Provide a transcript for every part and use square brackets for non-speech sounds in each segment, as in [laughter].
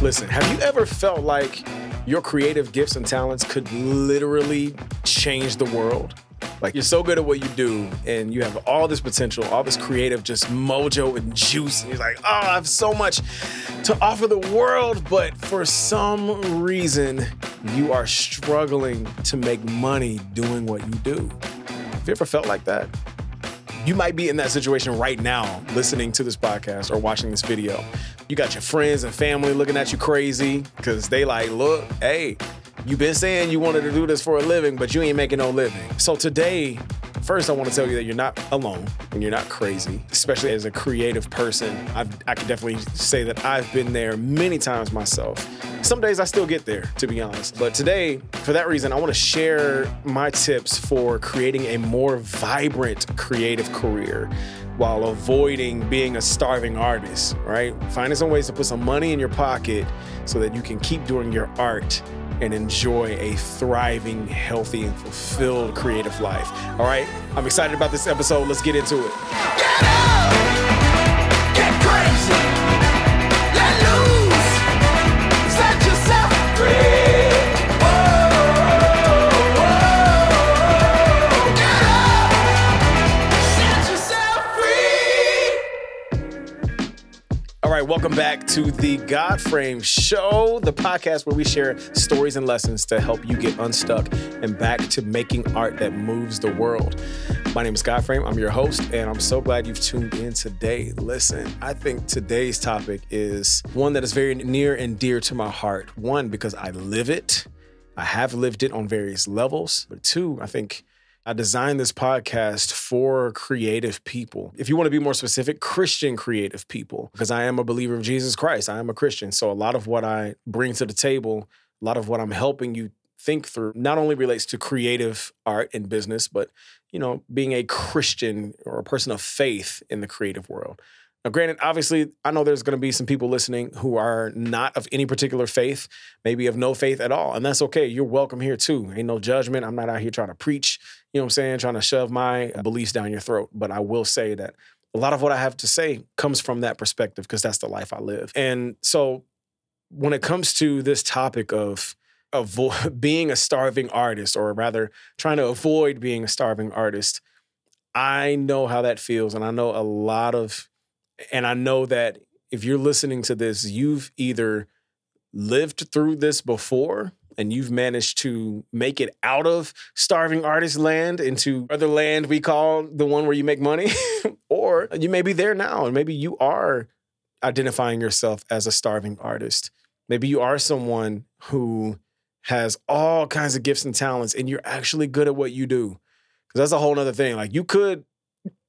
Listen, have you ever felt like your creative gifts and talents could literally change the world? Like you're so good at what you do and you have all this potential, all this creative just mojo and juice. And you're like, oh, I have so much to offer the world. But for some reason, you are struggling to make money doing what you do. Have you ever felt like that? You might be in that situation right now, listening to this podcast or watching this video. You got your friends and family looking at you crazy because they like, look, hey, you've been saying you wanted to do this for a living, but you ain't making no living. So today, First, I want to tell you that you're not alone and you're not crazy, especially as a creative person. I've, I can definitely say that I've been there many times myself. Some days I still get there, to be honest. But today, for that reason, I want to share my tips for creating a more vibrant creative career while avoiding being a starving artist, right? Finding some ways to put some money in your pocket so that you can keep doing your art and enjoy a thriving, healthy, and fulfilled creative life. All right, I'm excited about this episode. Let's get into it. Get up, get crazy. Welcome back to the Godframe Show, the podcast where we share stories and lessons to help you get unstuck and back to making art that moves the world. My name is Godframe. I'm your host, and I'm so glad you've tuned in today. Listen, I think today's topic is one that is very near and dear to my heart. One, because I live it, I have lived it on various levels, but two, I think I designed this podcast for creative people. If you want to be more specific, Christian creative people, because I am a believer of Jesus Christ. I am a Christian. So a lot of what I bring to the table, a lot of what I'm helping you think through not only relates to creative art and business, but you know, being a Christian or a person of faith in the creative world. Now, granted, obviously, I know there's going to be some people listening who are not of any particular faith, maybe of no faith at all. And that's okay. You're welcome here too. Ain't no judgment. I'm not out here trying to preach, you know what I'm saying, trying to shove my beliefs down your throat. But I will say that a lot of what I have to say comes from that perspective because that's the life I live. And so when it comes to this topic of avo- [laughs] being a starving artist, or rather trying to avoid being a starving artist, I know how that feels. And I know a lot of and I know that if you're listening to this, you've either lived through this before and you've managed to make it out of starving artist land into other land we call the one where you make money, [laughs] or you may be there now and maybe you are identifying yourself as a starving artist. Maybe you are someone who has all kinds of gifts and talents and you're actually good at what you do. Because that's a whole other thing. Like you could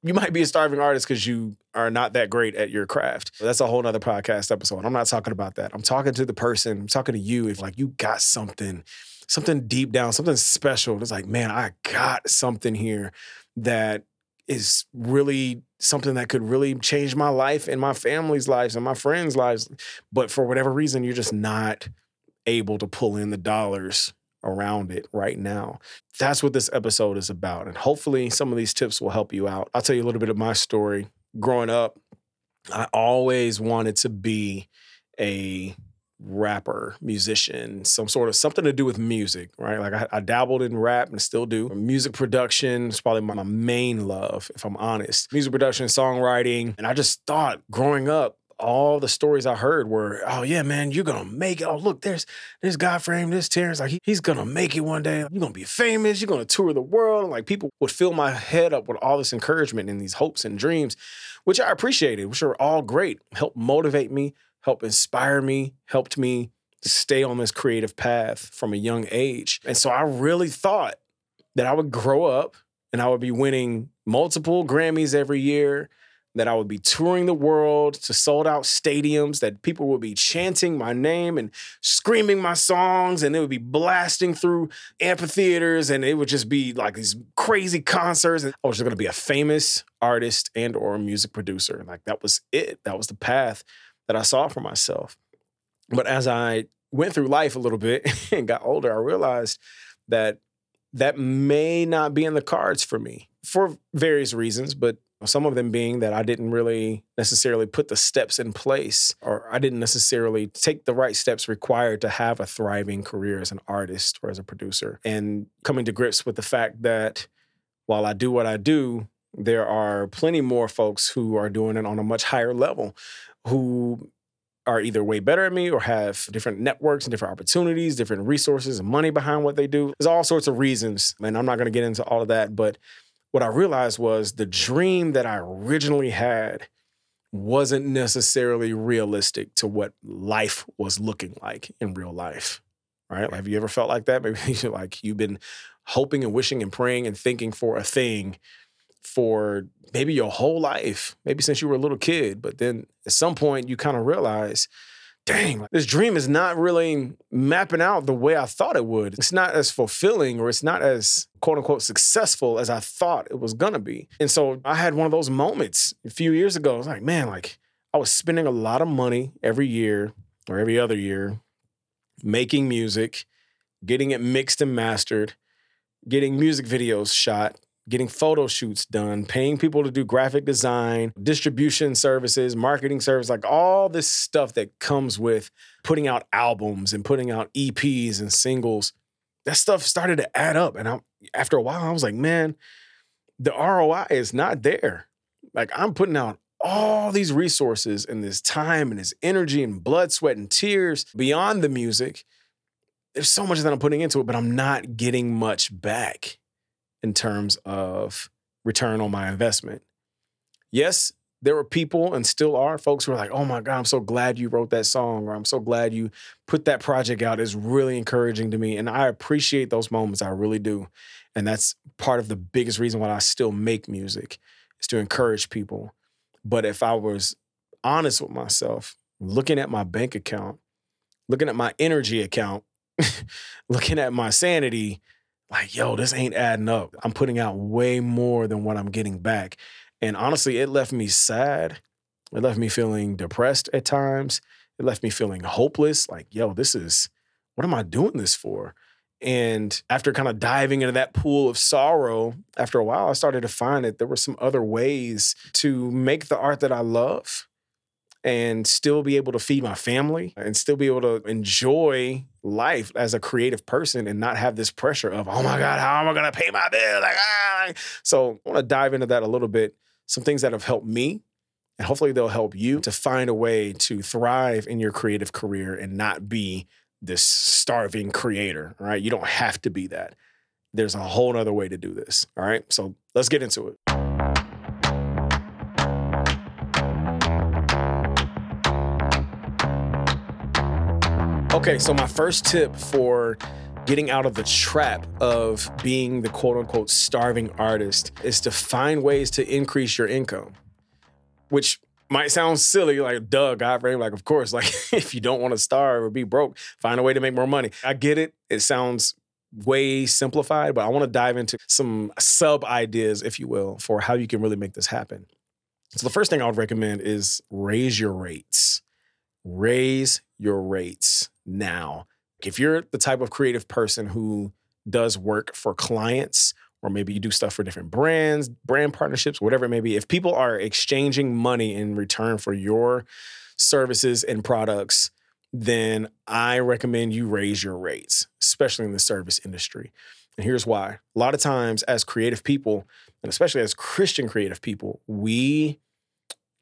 you might be a starving artist because you are not that great at your craft. That's a whole nother podcast episode. I'm not talking about that. I'm talking to the person, I'm talking to you. If like you got something, something deep down, something special. It's like, man, I got something here that is really something that could really change my life and my family's lives and my friends' lives. But for whatever reason, you're just not able to pull in the dollars around it right now. That's what this episode is about. And hopefully, some of these tips will help you out. I'll tell you a little bit of my story. Growing up, I always wanted to be a rapper, musician, some sort of something to do with music, right? Like I, I dabbled in rap and still do. Music production is probably my, my main love, if I'm honest. Music production, songwriting. And I just thought growing up, all the stories I heard were, oh yeah, man, you're gonna make it. Oh, look, there's there's Godframe, this Terrence, like he, he's gonna make it one day. You're gonna be famous, you're gonna tour the world. Like people would fill my head up with all this encouragement and these hopes and dreams, which I appreciated, which are all great. Helped motivate me, helped inspire me, helped me stay on this creative path from a young age. And so I really thought that I would grow up and I would be winning multiple Grammys every year that I would be touring the world to sold out stadiums, that people would be chanting my name and screaming my songs, and it would be blasting through amphitheaters, and it would just be like these crazy concerts. And I was just gonna be a famous artist and or music producer. Like that was it. That was the path that I saw for myself. But as I went through life a little bit [laughs] and got older, I realized that that may not be in the cards for me for various reasons, but Some of them being that I didn't really necessarily put the steps in place, or I didn't necessarily take the right steps required to have a thriving career as an artist or as a producer. And coming to grips with the fact that while I do what I do, there are plenty more folks who are doing it on a much higher level who are either way better at me or have different networks and different opportunities, different resources and money behind what they do. There's all sorts of reasons, and I'm not going to get into all of that, but what I realized was the dream that I originally had wasn't necessarily realistic to what life was looking like in real life. Right? Have you ever felt like that? [laughs] Maybe like you've been hoping and wishing and praying and thinking for a thing for maybe your whole life, maybe since you were a little kid. But then at some point, you kind of realize, dang, this dream is not really mapping out the way I thought it would. It's not as fulfilling or it's not as quote unquote successful as I thought it was gonna be. And so I had one of those moments a few years ago. I was like, man, like I was spending a lot of money every year or every other year making music, getting it mixed and mastered, getting music videos shot, getting photo shoots done, paying people to do graphic design, distribution services, marketing service, like all this stuff that comes with putting out albums and putting out EPs and singles. That stuff started to add up. And I, after a while, I was like, man, the ROI is not there. Like I'm putting out all these resources and this time and this energy and blood, sweat, and tears beyond the music. There's so much that I'm putting into it, but I'm not getting much back in terms of return on my investment. Yes, there were people and still are folks who are like, oh my God, I'm so glad you wrote that song, or I'm so glad you put that project out. It's really encouraging to me. And I appreciate those moments. I really do. And that's part of the biggest reason why I still make music is to encourage people. But if I was honest with myself, looking at my bank account, looking at my energy account, [laughs] looking at my sanity, like, yo, this ain't adding up. I'm putting out way more than what I'm getting back. And honestly, it left me sad. It left me feeling depressed at times. It left me feeling hopeless. Like, yo, this is, what am I doing this for? And after kind of diving into that pool of sorrow, after a while, I started to find that there were some other ways to make the art that I love and still be able to feed my family and still be able to enjoy life as a creative person and not have this pressure of, oh my God, how am I gonna pay my bill? Like, ah. So I wanna dive into that a little bit. Some things that have helped me, and hopefully they'll help you to find a way to thrive in your creative career and not be this starving creator, right? You don't have to be that. There's a whole other way to do this. All right. So let's get into it. Okay, so my first tip for getting out of the trap of being the quote unquote starving artist is to find ways to increase your income, which might sound silly, like duh, Godframe. Like, of course, [laughs] like if you don't want to starve or be broke, find a way to make more money. I get it. It sounds way simplified, but I want to dive into some sub ideas, if you will, for how you can really make this happen. So the first thing I would recommend is raise your rates. Raise your rates now. If you're the type of creative person who does work for clients, or maybe you do stuff for different brands, brand partnerships, whatever it may be, if people are exchanging money in return for your services and products, then I recommend you raise your rates, especially in the service industry. And here's why. A lot of times, as creative people, and especially as Christian creative people, we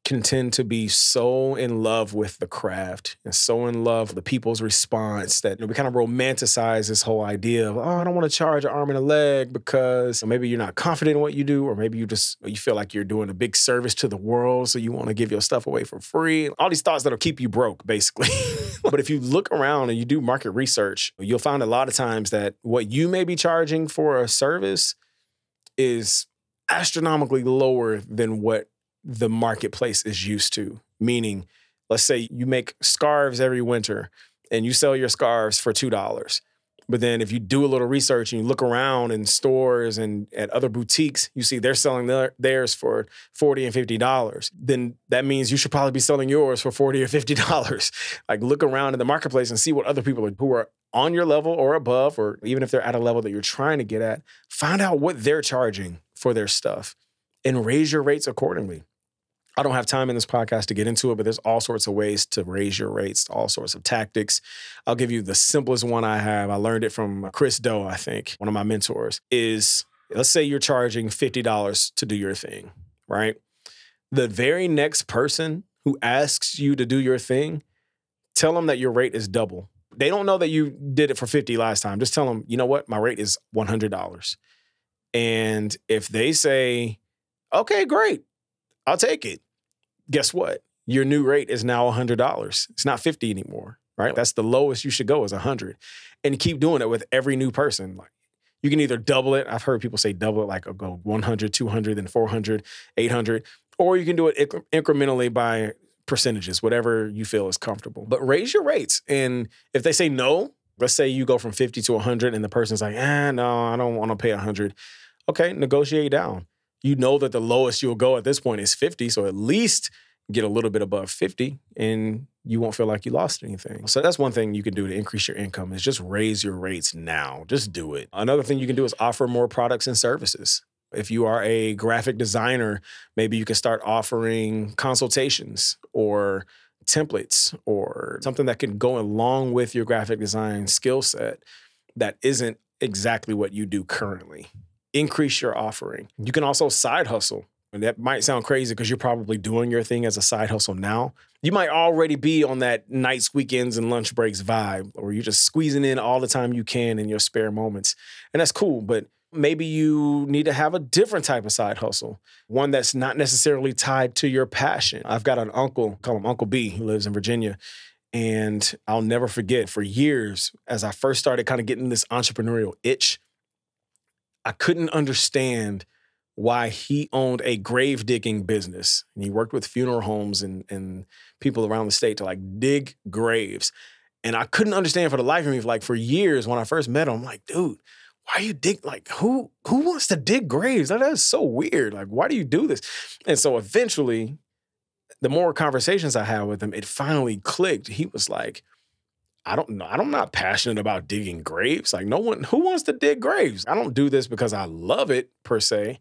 can tend to be so in love with the craft and so in love with the people's response that you know, we kind of romanticize this whole idea of, oh, I don't want to charge an arm and a leg because maybe you're not confident in what you do, or maybe you just you feel like you're doing a big service to the world, so you want to give your stuff away for free. All these thoughts that'll keep you broke, basically. [laughs] but if you look around and you do market research, you'll find a lot of times that what you may be charging for a service is astronomically lower than what the marketplace is used to. Meaning, let's say you make scarves every winter and you sell your scarves for $2. But then if you do a little research and you look around in stores and at other boutiques, you see they're selling their, theirs for 40 and $50. Then that means you should probably be selling yours for 40 or $50. [laughs] like look around in the marketplace and see what other people are, who are on your level or above, or even if they're at a level that you're trying to get at, find out what they're charging for their stuff and raise your rates accordingly. I don't have time in this podcast to get into it, but there's all sorts of ways to raise your rates, all sorts of tactics. I'll give you the simplest one I have. I learned it from uh, Chris Do, I think, one of my mentors, is let's say you're charging $50 to do your thing, right? The very next person who asks you to do your thing, tell them that your rate is double. They don't know that you did it for 50 last time. Just tell them, you know what? My rate is $100. And if they say, okay, great, I'll take it guess what? Your new rate is now $100. It's not 50 anymore, right? That's the lowest you should go is 100. And keep doing it with every new person. Like you can either double it. I've heard people say double it, like go 100, 200, then 400, 800, or you can do it inc- incrementally by percentages, whatever you feel is comfortable. But raise your rates. And if they say no, let's say you go from 50 to 100 and the person's like, ah, no, I don't want to pay 100. Okay, negotiate down you know that the lowest you'll go at this point is 50. So at least get a little bit above 50 and you won't feel like you lost anything. So that's one thing you can do to increase your income is just raise your rates now. Just do it. Another thing you can do is offer more products and services. If you are a graphic designer, maybe you can start offering consultations or templates or something that can go along with your graphic design skill set that isn't exactly what you do currently increase your offering. You can also side hustle. And that might sound crazy because you're probably doing your thing as a side hustle now. You might already be on that nights, weekends, and lunch breaks vibe, or you're just squeezing in all the time you can in your spare moments. And that's cool, but maybe you need to have a different type of side hustle, one that's not necessarily tied to your passion. I've got an uncle, call him Uncle B, who lives in Virginia. And I'll never forget for years, as I first started kind of getting this entrepreneurial itch, I couldn't understand why he owned a grave digging business. And he worked with funeral homes and, and people around the state to like dig graves. And I couldn't understand for the life of me, like for years when I first met him, I'm like, dude, why you dig like who who wants to dig graves? That is so weird. Like, why do you do this? And so eventually, the more conversations I had with him, it finally clicked. He was like, I don't know. I'm not passionate about digging graves. Like no one who wants to dig graves. I don't do this because I love it per se.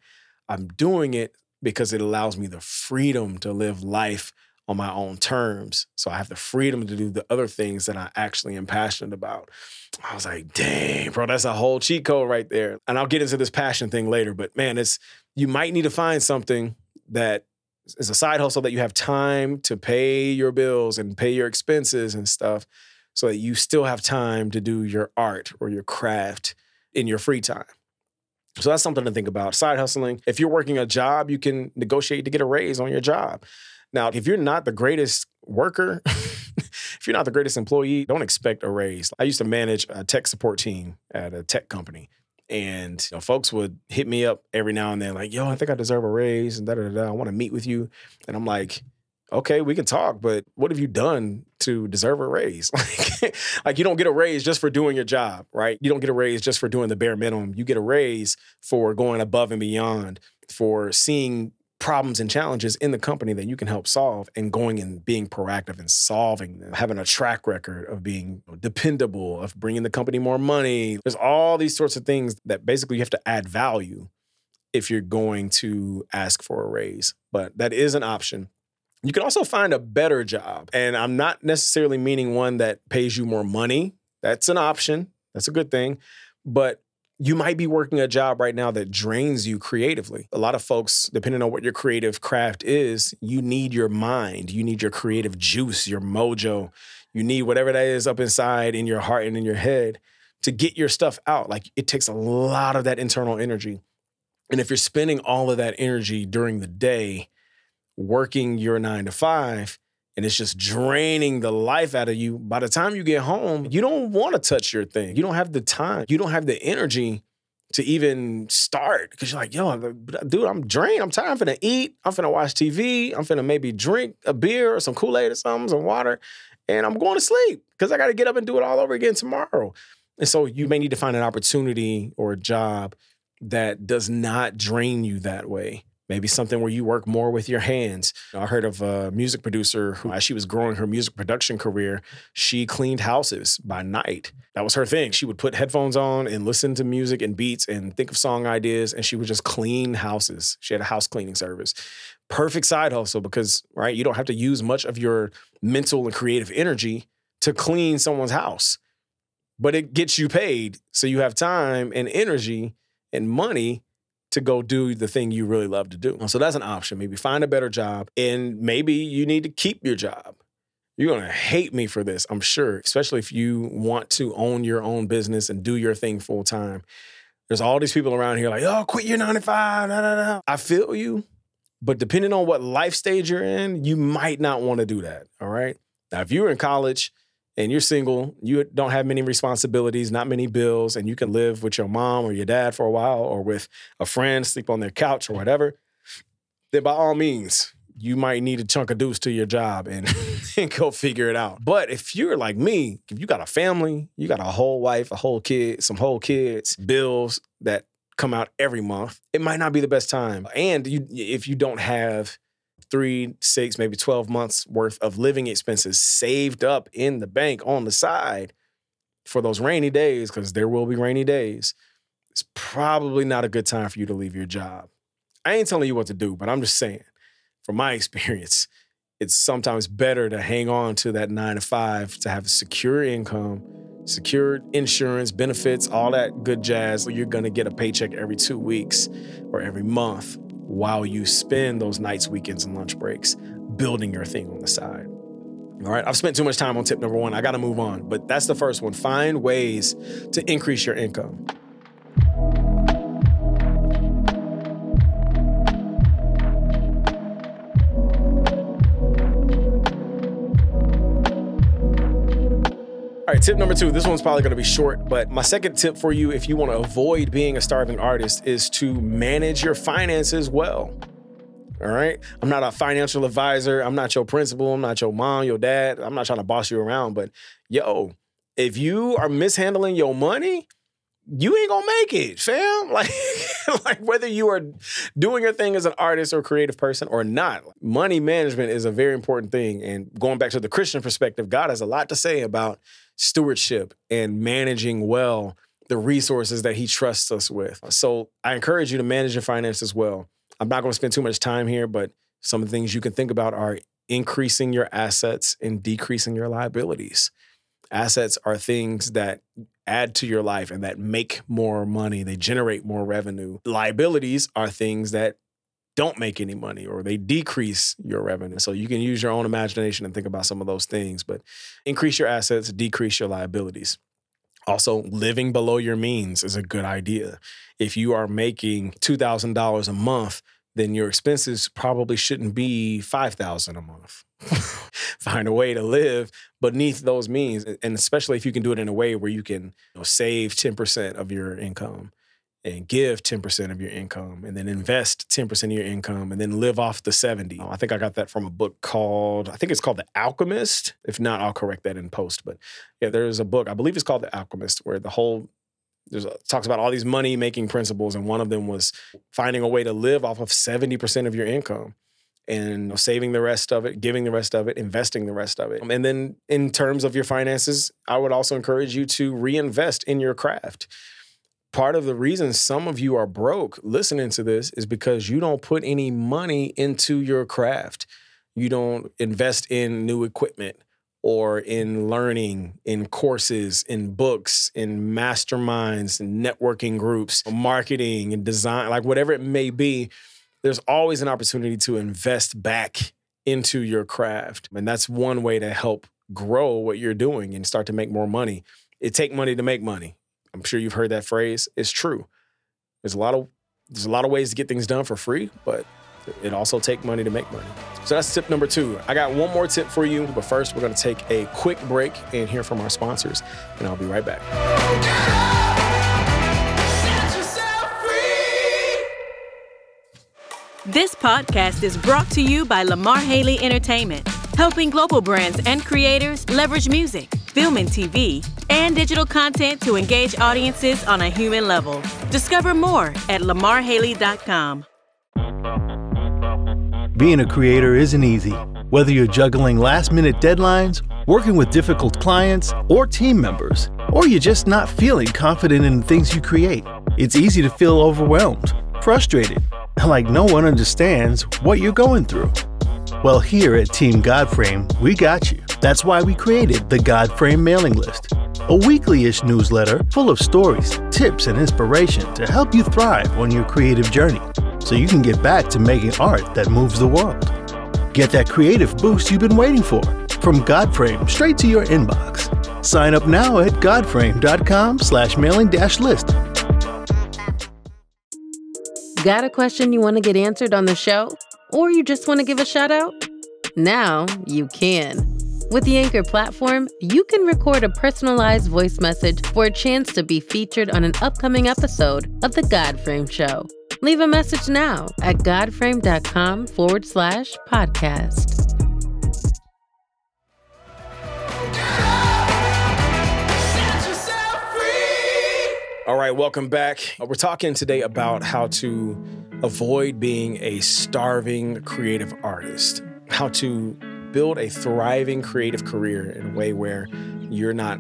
I'm doing it because it allows me the freedom to live life on my own terms. So I have the freedom to do the other things that I actually am passionate about. I was like, dang, bro, that's a whole cheat code right there. And I'll get into this passion thing later, but man, it's you might need to find something that is a side hustle that you have time to pay your bills and pay your expenses and stuff so that you still have time to do your art or your craft in your free time. So that's something to think about. Side hustling. If you're working a job, you can negotiate to get a raise on your job. Now, if you're not the greatest worker, [laughs] if you're not the greatest employee, don't expect a raise. I used to manage a tech support team at a tech company. And you know, folks would hit me up every now and then, like, yo, I think I deserve a raise and da da da. I want to meet with you. And I'm like, okay, we can talk, but what have you done to deserve a raise? [laughs] Like, like you don't get a raise just for doing your job, right? You don't get a raise just for doing the bare minimum. You get a raise for going above and beyond, for seeing problems and challenges in the company that you can help solve and going and being proactive and solving them, having a track record of being dependable, of bringing the company more money. There's all these sorts of things that basically you have to add value if you're going to ask for a raise. But that is an option. You can also find a better job. And I'm not necessarily meaning one that pays you more money. That's an option. That's a good thing. But you might be working a job right now that drains you creatively. A lot of folks, depending on what your creative craft is, you need your mind, you need your creative juice, your mojo. You need whatever that is up inside in your heart and in your head to get your stuff out. Like it takes a lot of that internal energy. And if you're spending all of that energy during the day working your nine to five and it's just draining the life out of you. By the time you get home, you don't want to touch your thing. You don't have the time. You don't have the energy to even start because you're like, yo, dude, I'm drained. I'm tired. I'm finna eat. I'm finna watch TV. I'm finna maybe drink a beer or some Kool Aid or something, some water, and I'm going to sleep because I got to get up and do it all over again tomorrow. And so you may need to find an opportunity or a job that does not drain you that way Maybe something where you work more with your hands. I heard of a music producer who, as she was growing her music production career, she cleaned houses by night. That was her thing. She would put headphones on and listen to music and beats and think of song ideas, and she would just clean houses. She had a house cleaning service. Perfect side hustle because, right, you don't have to use much of your mental and creative energy to clean someone's house, but it gets you paid. So you have time and energy and money to go do the thing you really love to do. So that's an option. Maybe find a better job and maybe you need to keep your job. You're to hate me for this, I'm sure, especially if you want to own your own business and do your thing full time. There's all these people around here like, oh, quit your nine to five. Da, da, da. I feel you, but depending on what life stage you're in, you might not want to do that. All right. Now, if you're in college and you're single, you don't have many responsibilities, not many bills, and you can live with your mom or your dad for a while or with a friend, sleep on their couch or whatever, then by all means, you might need a chunk of deuce to your job and, [laughs] and go figure it out. But if you're like me, if you got a family, you got a whole wife, a whole kid, some whole kids, bills that come out every month, it might not be the best time. And you, if you don't have three, six, maybe 12 months worth of living expenses saved up in the bank on the side for those rainy days, because there will be rainy days, it's probably not a good time for you to leave your job. I ain't telling you what to do, but I'm just saying, from my [laughs] experience, it's sometimes better to hang on to that nine to five to have a secure income, secure insurance, benefits, all that good jazz. You're gonna get a paycheck every two weeks or every month while you spend those nights, weekends, and lunch breaks building your thing on the side. All right, I've spent too much time on tip number one. I gotta move on, but that's the first one. Find ways to increase your income. Right, tip number two. This one's probably going to be short, but my second tip for you, if you want to avoid being a starving artist, is to manage your finances well. All right. I'm not a financial advisor. I'm not your principal. I'm not your mom, your dad. I'm not trying to boss you around, but yo, if you are mishandling your money, you ain't gonna make it, fam. [laughs] Like, like whether you are doing your thing as an artist or creative person or not, money management is a very important thing. And going back to the Christian perspective, God has a lot to say about stewardship and managing well the resources that he trusts us with. So I encourage you to manage your finances well. I'm not going to spend too much time here, but some of the things you can think about are increasing your assets and decreasing your liabilities. Assets are things that add to your life and that make more money, they generate more revenue. Liabilities are things that don't make any money or they decrease your revenue. So you can use your own imagination and think about some of those things, but increase your assets, decrease your liabilities. Also, living below your means is a good idea. If you are making $2,000 a month, then your expenses probably shouldn't be 5000 a month. [laughs] Find a way to live beneath those means and especially if you can do it in a way where you can you know, save 10% of your income and give 10% of your income and then invest 10% of your income and then live off the 70. I think I got that from a book called, I think it's called The Alchemist. If not, I'll correct that in post. But yeah, there's a book, I believe it's called The Alchemist, where the whole there's a, talks about all these money making principles and one of them was finding a way to live off of 70% of your income and saving the rest of it, giving the rest of it, investing the rest of it. And then in terms of your finances, I would also encourage you to reinvest in your craft part of the reason some of you are broke listening to this is because you don't put any money into your craft. You don't invest in new equipment or in learning, in courses, in books, in masterminds, in networking groups, marketing and design, like whatever it may be. There's always an opportunity to invest back into your craft. And that's one way to help grow what you're doing and start to make more money. It take money to make money. I'm sure you've heard that phrase. It's true. There's a lot of there's a lot of ways to get things done for free, but it also take money to make money. So that's tip number two. I got one more tip for you, but first we're gonna take a quick break and hear from our sponsors, and I'll be right back. This podcast is brought to you by Lamar Haaley Entertainment, helping global brands and creators leverage music, film and TV and digital content to engage audiences on a human level. Discover more at lamarhaaley.com. Being a creator isn't easy. Whether you're juggling last minute deadlines, working with difficult clients or team members, or you're just not feeling confident in the things you create, it's easy to feel overwhelmed, frustrated, and like no one understands what you're going through. Well, here at Team Godframe, we got you. That's why we created the Godframe mailing list, a weekly ish newsletter full of stories, tips, and inspiration to help you thrive on your creative journey so you can get back to making art that moves the world. Get that creative boost you've been waiting for from Godframe straight to your inbox. Sign up now at godframe.com slash mailing dash list. Got a question you want to get answered on the show? Or you just want to give a shout out? Now you can. With the Anchor platform, you can record a personalized voice message for a chance to be featured on an upcoming episode of The Godframe Show. Leave a message now at godframe.com forward slash podcast. All right, welcome back. Uh, We're talking today about how to avoid being a starving creative artist, how to build a thriving creative career in a way where you're not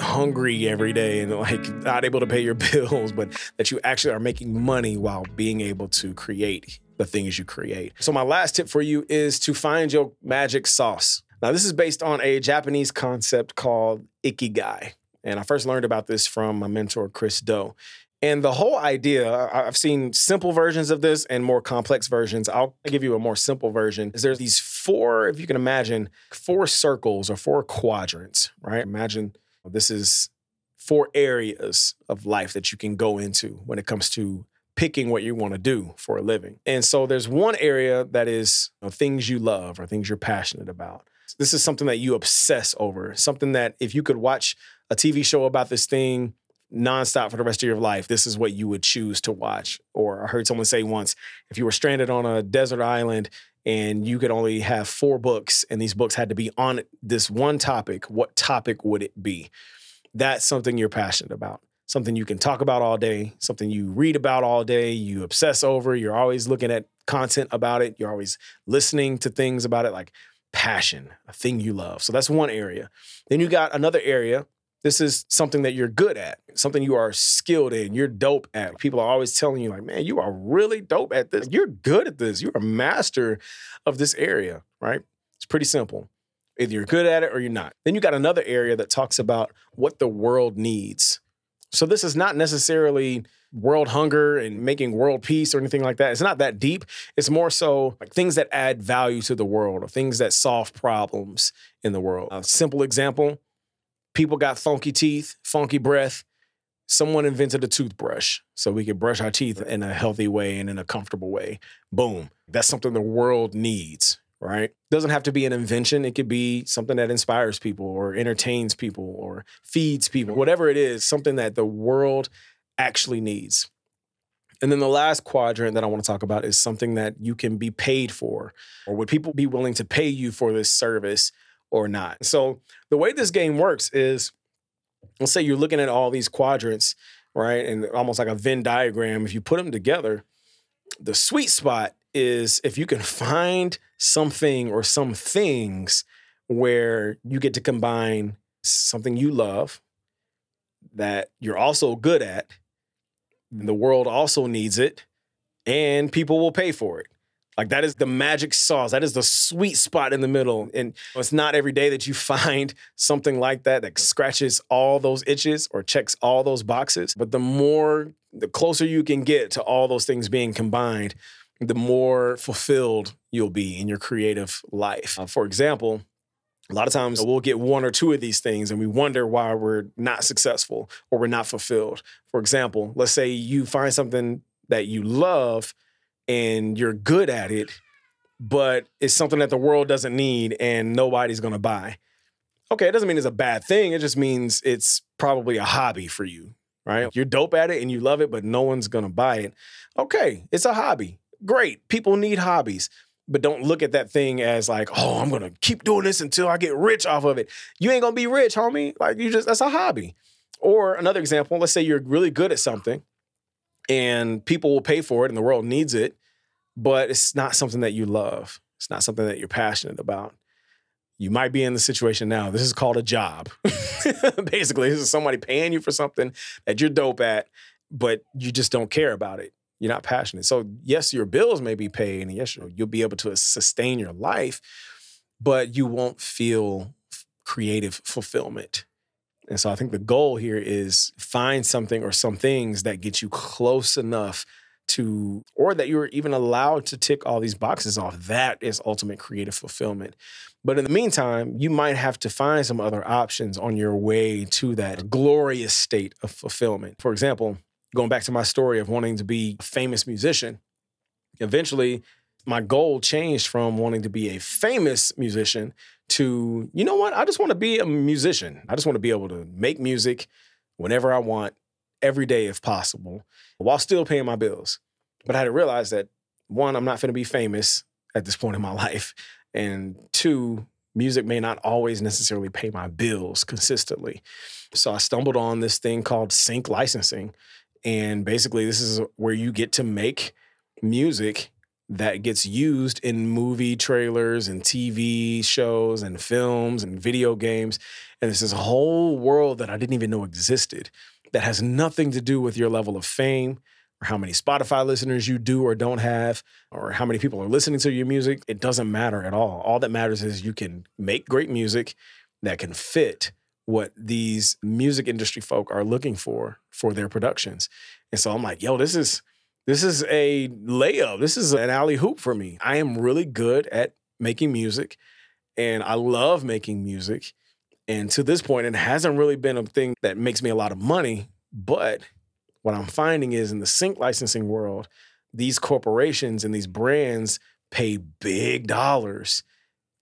hungry every day and like not able to pay your [laughs] bills, but that you actually are making money while being able to create the things you create. So, my last tip for you is to find your magic sauce. Now, this is based on a Japanese concept called ikigai. And I first learned about this from my mentor, Chris Do. And the whole idea, I've seen simple versions of this and more complex versions. I'll give you a more simple version. Is there's these four, if you can imagine, four circles or four quadrants, right? Imagine this is four areas of life that you can go into when it comes to picking what you want to do for a living. And so there's one area that is you know, things you love or things you're passionate about. This is something that you obsess over, something that if you could watch a TV show about this thing nonstop for the rest of your life, this is what you would choose to watch. Or I heard someone say once, if you were stranded on a desert island and you could only have four books and these books had to be on this one topic, what topic would it be? That's something you're passionate about. Something you can talk about all day, something you read about all day, you obsess over, you're always looking at content about it, you're always listening to things about it, like passion, a thing you love. So that's one area. Then you got another area this is something that you're good at, something you are skilled in, you're dope at. People are always telling you, like, man, you are really dope at this. You're good at this. You're a master of this area, right? It's pretty simple. Either you're good at it or you're not. Then you got another area that talks about what the world needs. So this is not necessarily world hunger and making world peace or anything like that. It's not that deep. It's more so like things that add value to the world or things that solve problems in the world. A simple example people got funky teeth, funky breath. Someone invented a toothbrush so we could brush our teeth in a healthy way and in a comfortable way. Boom. That's something the world needs, right? Doesn't have to be an invention. It could be something that inspires people or entertains people or feeds people. Whatever it is, something that the world actually needs. And then the last quadrant that I want to talk about is something that you can be paid for, or would people be willing to pay you for this service or not? So the way this game works is let's say you're looking at all these quadrants, right? And almost like a Venn diagram. If you put them together, the sweet spot is if you can [laughs] find something or some things where you get to combine something you love that you're also good at, the world also needs it, and people will pay for it. Like that is the magic sauce. That is the sweet spot in the middle. And it's not every day that you [laughs] find something like that that scratches all those itches or checks all those boxes. But the more, the closer you can get to all those things being combined, the more fulfilled you'll be in your creative life. Uh, for example, a lot of times we'll get one or two of these things and we wonder why we're not successful or we're not fulfilled. For example, let's say you find something that you love and you're good at it, but it's something that the world doesn't need and nobody's gonna buy. Okay, it doesn't mean it's a bad thing. It just means it's probably a hobby for you, right? You're dope at it and you love it, but no one's gonna buy it. Okay, it's a hobby. Great. People need hobbies. But don't look at that thing as like, oh, I'm gonna keep doing this until I get rich off of it. You ain't gonna be rich, homie. Like you just that's a hobby. Or another example, let's say you're really good at something and people will pay for it and the world needs it, but it's not something that you love. It's not something that you're passionate about. You might be in the situation now. This is called a job. [laughs] Basically, this is somebody paying you for something that you're dope at, but you just don't care about it. You're not passionate. So, yes, your bills may be paid, and yes, you'll be able to sustain your life, but you won't feel creative fulfillment. And so I think the goal here is find something or some things that get you close enough to, or that you're even allowed to tick all these boxes off. That is ultimate creative fulfillment. But in the meantime, you might have to find some other options on your way to that glorious state of fulfillment. For example, going back to my story of wanting to be a famous musician, eventually my goal changed from wanting to be a famous musician to, you know what? I just want to be a musician. I just want to be able to make music whenever I want, every day if possible, while still paying my bills. But I had to realize that one, I'm not going to be famous at this point in my [laughs] life. And two, music may not always necessarily pay my bills consistently. So I stumbled on this thing called sync licensing. And basically, this is where you get to make music that gets used in movie trailers and TV shows and films and video games. And this is a whole world that I didn't even know existed that has nothing to do with your level of fame or how many Spotify listeners you do or don't have, or how many people are listening to your music. It doesn't matter at all. All that matters is you can make great music that can fit what these music industry folk are looking for for their productions. And so I'm like, yo, this is this is a layup. This is an alley hoop for me. I am really good at making music and I love making music. And to this point, it hasn't really been a thing that makes me a lot of money. But what I'm finding is in the sync licensing world, these corporations and these brands pay big dollars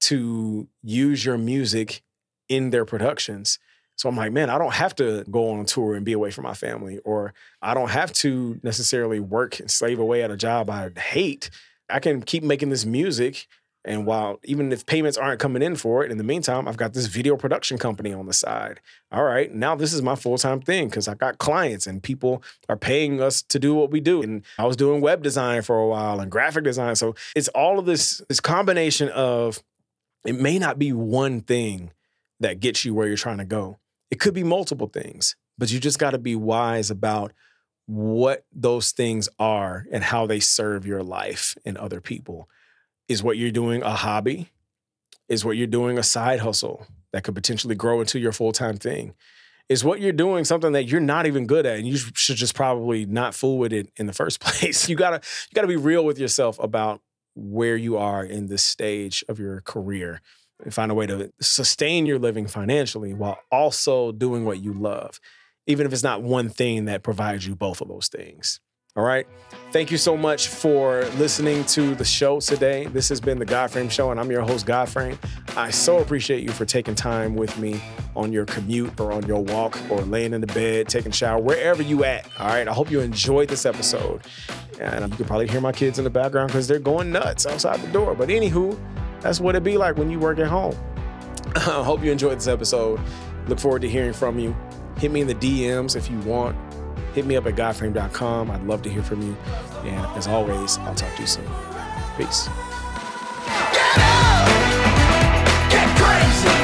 to use your music in their productions. So I'm like, man, I don't have to go on tour and be away from my family, or I don't have to necessarily work and slave away at a job I hate. I can keep making this music. And while even if payments aren't coming in for it, in the meantime, I've got this video production company on the side. All right, now this is my full time thing because I've got clients and people are paying us to do what we do. And I was doing web design for a while and graphic design. So it's all of this this combination of it may not be one thing that gets you where you're trying to go it could be multiple things, but you just got to be wise about what those things are and how they serve your life and other people. Is what you're doing a hobby? Is what you're doing a side hustle that could potentially grow into your full time thing? Is what you're doing something that you're not even good at and you should just probably not fool with it in the first [laughs] place? You gotta you gotta be real with yourself about where you are in this stage of your career find a way to sustain your living financially while also doing what you love, even if it's not one thing that provides you both of those things. All right. Thank you so much for listening to the show today. This has been the Godframe Show, and I'm your host, Godframe. I so appreciate you for taking time with me on your commute or on your walk or laying in the bed, taking shower, wherever you at. All right. I hope you enjoyed this episode. And you can probably hear my kids in the background because they're going nuts outside the door. But anywho, that's what it be like when you work at home. [laughs] I hope you enjoyed this episode. Look forward to hearing from you. Hit me in the DMs if you want. Hit me up at godframe.com. I'd love to hear from you. And as always, I'll talk to you soon. Peace. Get up! Get crazy!